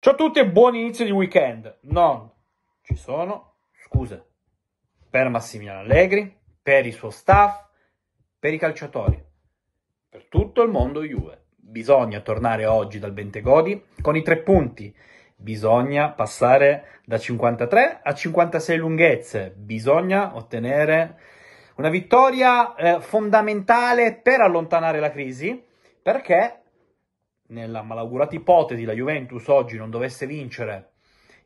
Ciao a tutti e buon inizio di weekend. Non ci sono scuse per Massimiliano Allegri, per il suo staff, per i calciatori, per tutto il mondo Juve. Bisogna tornare oggi dal Bentegodi con i tre punti. Bisogna passare da 53 a 56 lunghezze. Bisogna ottenere una vittoria eh, fondamentale per allontanare la crisi perché nella malaugurata ipotesi la Juventus oggi non dovesse vincere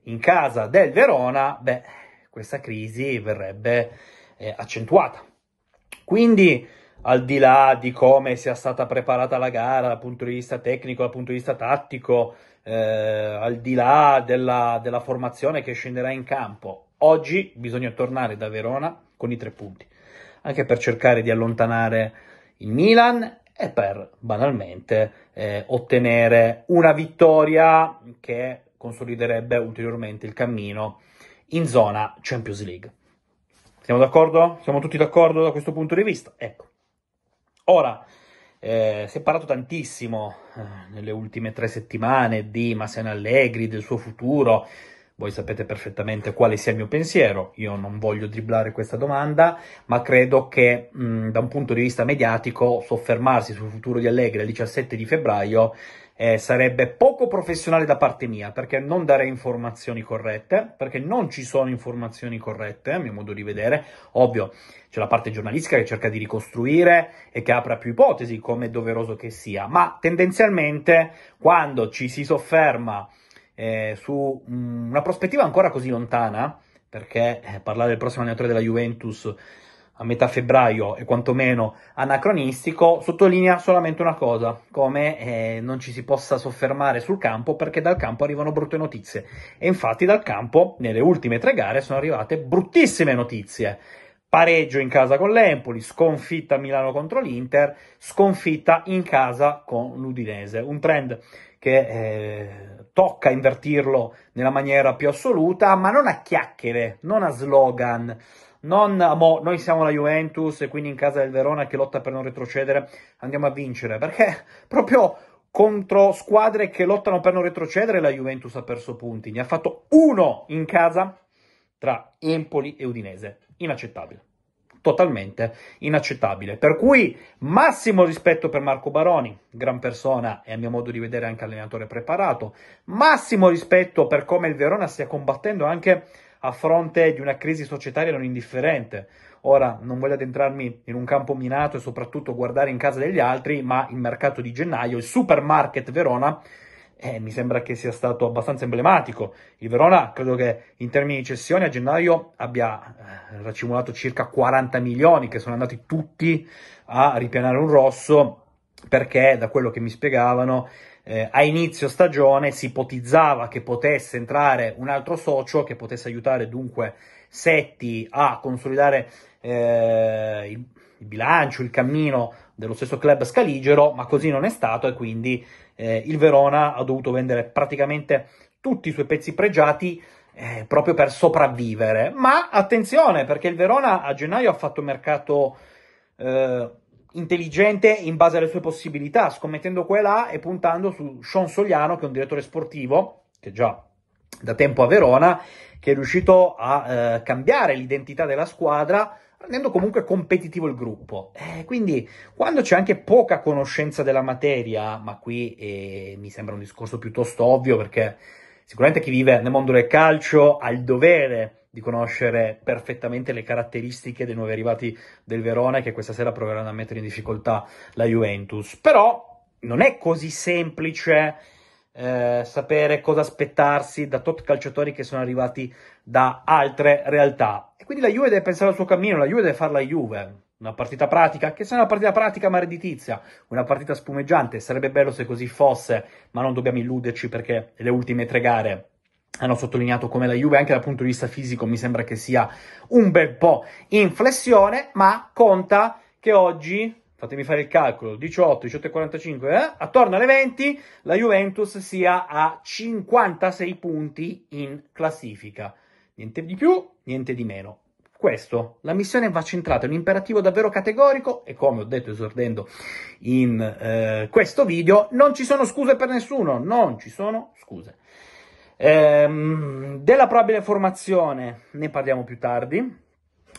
in casa del Verona, beh, questa crisi verrebbe eh, accentuata. Quindi, al di là di come sia stata preparata la gara dal punto di vista tecnico, dal punto di vista tattico, eh, al di là della, della formazione che scenderà in campo, oggi bisogna tornare da Verona con i tre punti, anche per cercare di allontanare il Milan e per banalmente eh, ottenere una vittoria che consoliderebbe ulteriormente il cammino in zona Champions League. Siamo d'accordo? Siamo tutti d'accordo da questo punto di vista? Ecco. Ora, eh, si è parlato tantissimo eh, nelle ultime tre settimane di Massena Allegri, del suo futuro, voi sapete perfettamente quale sia il mio pensiero, io non voglio dribblare questa domanda, ma credo che mh, da un punto di vista mediatico soffermarsi sul futuro di Allegri il 17 di febbraio eh, sarebbe poco professionale da parte mia, perché non darei informazioni corrette, perché non ci sono informazioni corrette, a mio modo di vedere. Ovvio, c'è la parte giornalistica che cerca di ricostruire e che apre più ipotesi, come è doveroso che sia, ma tendenzialmente quando ci si sofferma eh, su mh, una prospettiva ancora così lontana, perché eh, parlare del prossimo allenatore della Juventus a metà febbraio è quantomeno anacronistico, sottolinea solamente una cosa, come eh, non ci si possa soffermare sul campo perché dal campo arrivano brutte notizie. E infatti dal campo, nelle ultime tre gare, sono arrivate bruttissime notizie. Pareggio in casa con l'Empoli, sconfitta a Milano contro l'Inter, sconfitta in casa con l'Udinese. Un trend che eh, tocca invertirlo nella maniera più assoluta, ma non a chiacchiere, non a slogan, non mo, noi siamo la Juventus e quindi in casa del Verona che lotta per non retrocedere andiamo a vincere, perché proprio contro squadre che lottano per non retrocedere la Juventus ha perso punti, ne ha fatto uno in casa tra Empoli e Udinese, inaccettabile totalmente inaccettabile. Per cui massimo rispetto per Marco Baroni, gran persona e a mio modo di vedere anche allenatore preparato, massimo rispetto per come il Verona stia combattendo anche a fronte di una crisi societaria non indifferente. Ora non voglio addentrarmi in un campo minato e soprattutto guardare in casa degli altri, ma il mercato di gennaio, il supermarket Verona eh, mi sembra che sia stato abbastanza emblematico. Il Verona, credo che in termini di cessione a gennaio abbia eh, racimolato circa 40 milioni che sono andati tutti a ripianare un rosso perché da quello che mi spiegavano eh, a inizio stagione si ipotizzava che potesse entrare un altro socio che potesse aiutare dunque Setti a consolidare eh, il, il bilancio, il cammino dello stesso club scaligero, ma così non è stato e quindi eh, il Verona ha dovuto vendere praticamente tutti i suoi pezzi pregiati eh, proprio per sopravvivere. Ma attenzione, perché il Verona a gennaio ha fatto un mercato eh, intelligente in base alle sue possibilità, scommettendo qua e puntando su Sean Soliano, che è un direttore sportivo, che già da tempo a Verona, che è riuscito a eh, cambiare l'identità della squadra rendendo comunque competitivo il gruppo. Eh, quindi, quando c'è anche poca conoscenza della materia, ma qui eh, mi sembra un discorso piuttosto ovvio perché sicuramente chi vive nel mondo del calcio ha il dovere di conoscere perfettamente le caratteristiche dei nuovi arrivati del Verona che questa sera proveranno a mettere in difficoltà la Juventus. Però non è così semplice eh, sapere cosa aspettarsi da tot calciatori che sono arrivati da altre realtà. E quindi la Juve deve pensare al suo cammino, la Juve deve fare la Juve. Una partita pratica, che sia una partita pratica ma redditizia, una partita spumeggiante, sarebbe bello se così fosse, ma non dobbiamo illuderci perché le ultime tre gare hanno sottolineato come la Juve anche dal punto di vista fisico mi sembra che sia un bel po' in flessione, ma conta che oggi fatemi fare il calcolo, 18, 18 e 45, eh? attorno alle 20 la Juventus sia a 56 punti in classifica. Niente di più, niente di meno. Questo, la missione va centrata, è un imperativo davvero categorico e come ho detto esordendo in eh, questo video, non ci sono scuse per nessuno, non ci sono scuse. Ehm, della probabile formazione ne parliamo più tardi,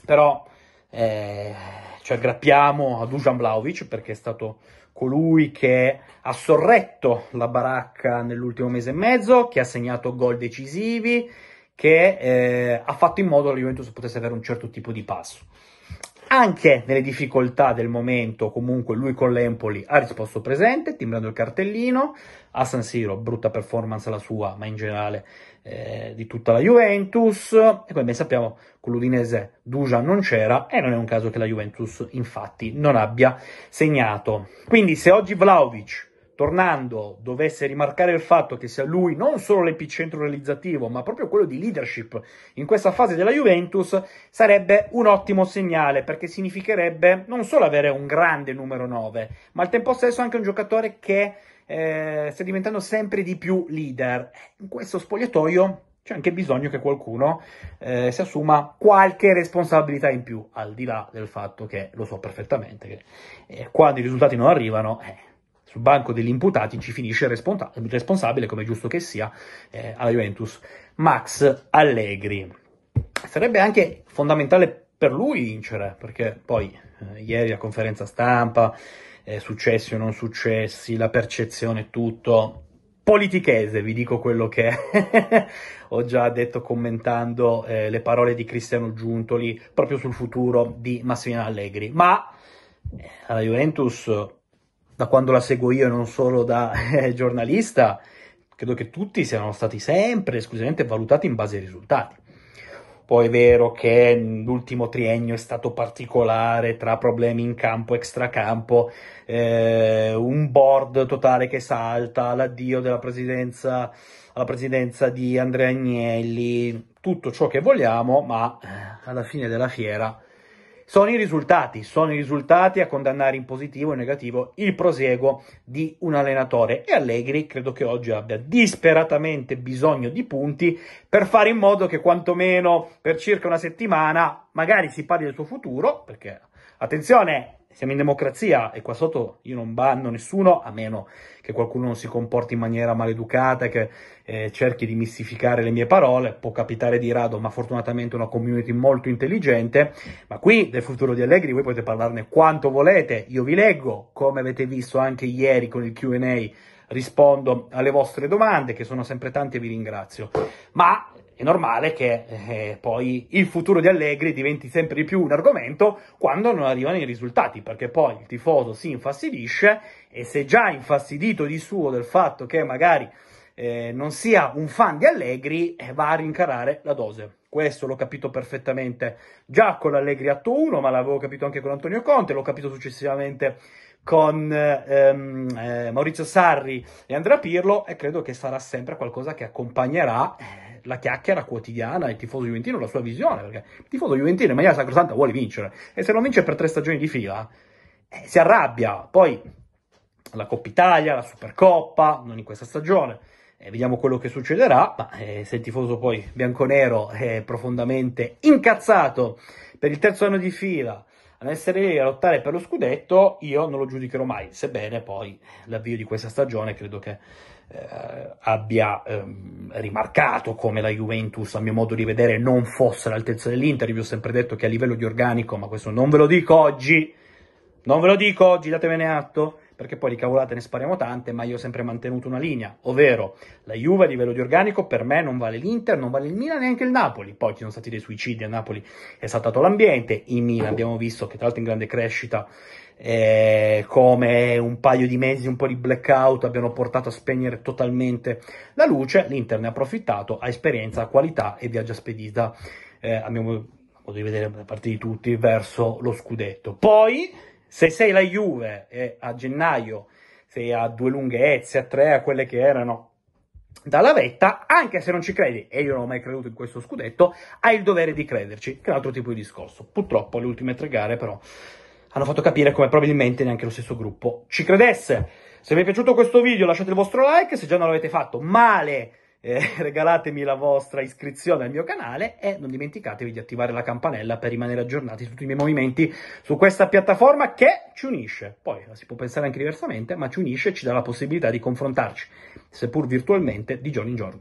però eh, ci aggrappiamo a Dujan Vlaovic perché è stato colui che ha sorretto la baracca nell'ultimo mese e mezzo, che ha segnato gol decisivi, che eh, ha fatto in modo che la Juventus potesse avere un certo tipo di passo. Anche nelle difficoltà del momento, comunque lui con l'Empoli ha risposto presente, timbrando il cartellino. A San Siro, brutta performance la sua, ma in generale eh, di tutta la Juventus. E come ben sappiamo, con l'Udinese Dujan non c'era e non è un caso che la Juventus infatti non abbia segnato. Quindi se oggi Vlaovic tornando, dovesse rimarcare il fatto che sia lui non solo l'epicentro realizzativo, ma proprio quello di leadership in questa fase della Juventus, sarebbe un ottimo segnale, perché significherebbe non solo avere un grande numero 9, ma al tempo stesso anche un giocatore che eh, sta diventando sempre di più leader. In questo spogliatoio c'è anche bisogno che qualcuno eh, si assuma qualche responsabilità in più, al di là del fatto che lo so perfettamente che eh, quando i risultati non arrivano, eh, sul banco degli imputati ci finisce responsabile, come giusto che sia, eh, alla Juventus, Max Allegri. Sarebbe anche fondamentale per lui vincere, perché poi eh, ieri la conferenza stampa, eh, successi o non successi, la percezione, tutto, politichese, vi dico quello che ho già detto commentando eh, le parole di Cristiano Giuntoli proprio sul futuro di Massimiliano Allegri. Ma eh, alla Juventus da quando la seguo io e non solo da eh, giornalista, credo che tutti siano stati sempre esclusivamente valutati in base ai risultati. Poi è vero che l'ultimo triennio è stato particolare tra problemi in campo, extracampo, eh, un board totale che salta, l'addio della presidenza, alla presidenza di Andrea Agnelli, tutto ciò che vogliamo, ma eh, alla fine della fiera sono i risultati, sono i risultati a condannare in positivo e negativo il prosieguo di un allenatore. E Allegri credo che oggi abbia disperatamente bisogno di punti per fare in modo che quantomeno per circa una settimana magari si parli del suo futuro, perché attenzione, siamo in democrazia e qua sotto io non banno nessuno, a meno che qualcuno non si comporti in maniera maleducata, che eh, cerchi di mistificare le mie parole, può capitare di rado, ma fortunatamente una community molto intelligente, ma qui del futuro di Allegri voi potete parlarne quanto volete, io vi leggo, come avete visto anche ieri con il Q&A, rispondo alle vostre domande, che sono sempre tante vi ringrazio, ma è normale che eh, poi il futuro di Allegri diventi sempre di più un argomento quando non arrivano i risultati, perché poi il tifoso si infastidisce e se già infastidito di suo del fatto che magari eh, non sia un fan di Allegri, eh, va a rincarare la dose. Questo l'ho capito perfettamente già con l'Allegri atto 1, ma l'avevo capito anche con Antonio Conte, l'ho capito successivamente con ehm, eh, Maurizio Sarri e Andrea Pirlo e credo che sarà sempre qualcosa che accompagnerà eh, la chiacchiera quotidiana il tifoso juventino, la sua visione, perché il tifoso juventino in maniera sacrosanta vuole vincere e se non vince per tre stagioni di fila eh, si arrabbia. Poi la Coppa Italia, la Supercoppa, non in questa stagione. Eh, vediamo quello che succederà, ma eh, se il tifoso poi bianconero è profondamente incazzato per il terzo anno di fila ad essere lì a lottare per lo scudetto, io non lo giudicherò mai, sebbene poi l'avvio di questa stagione credo che eh, abbia ehm, rimarcato come la Juventus, a mio modo di vedere, non fosse all'altezza dell'Inter. Io ho sempre detto che a livello di organico, ma questo non ve lo dico oggi, non ve lo dico oggi, datevene atto, perché poi di cavolate ne spariamo tante, ma io ho sempre mantenuto una linea, ovvero la Juve a livello di organico per me non vale l'Inter, non vale il Milan neanche il Napoli. Poi ci sono stati dei suicidi a Napoli, è saltato l'ambiente, in Milan abbiamo visto che tra l'altro in grande crescita eh, come un paio di mesi, un po' di blackout abbiano portato a spegnere totalmente la luce, l'Inter ne ha approfittato, ha esperienza, ha qualità e viaggia spedita, eh, a mio modo di vedere da parte di tutti, verso lo scudetto. Poi, se sei la Juve e a gennaio sei a due lunghezze, a tre, a quelle che erano dalla vetta, anche se non ci credi, e io non ho mai creduto in questo scudetto, hai il dovere di crederci, che è un altro tipo di discorso. Purtroppo le ultime tre gare però hanno fatto capire come probabilmente neanche lo stesso gruppo ci credesse. Se vi è piaciuto questo video lasciate il vostro like, se già non l'avete fatto male eh, regalatemi la vostra iscrizione al mio canale e non dimenticatevi di attivare la campanella per rimanere aggiornati su tutti i miei movimenti su questa piattaforma che ci unisce. Poi si può pensare anche diversamente, ma ci unisce e ci dà la possibilità di confrontarci, seppur virtualmente, di giorno in giorno.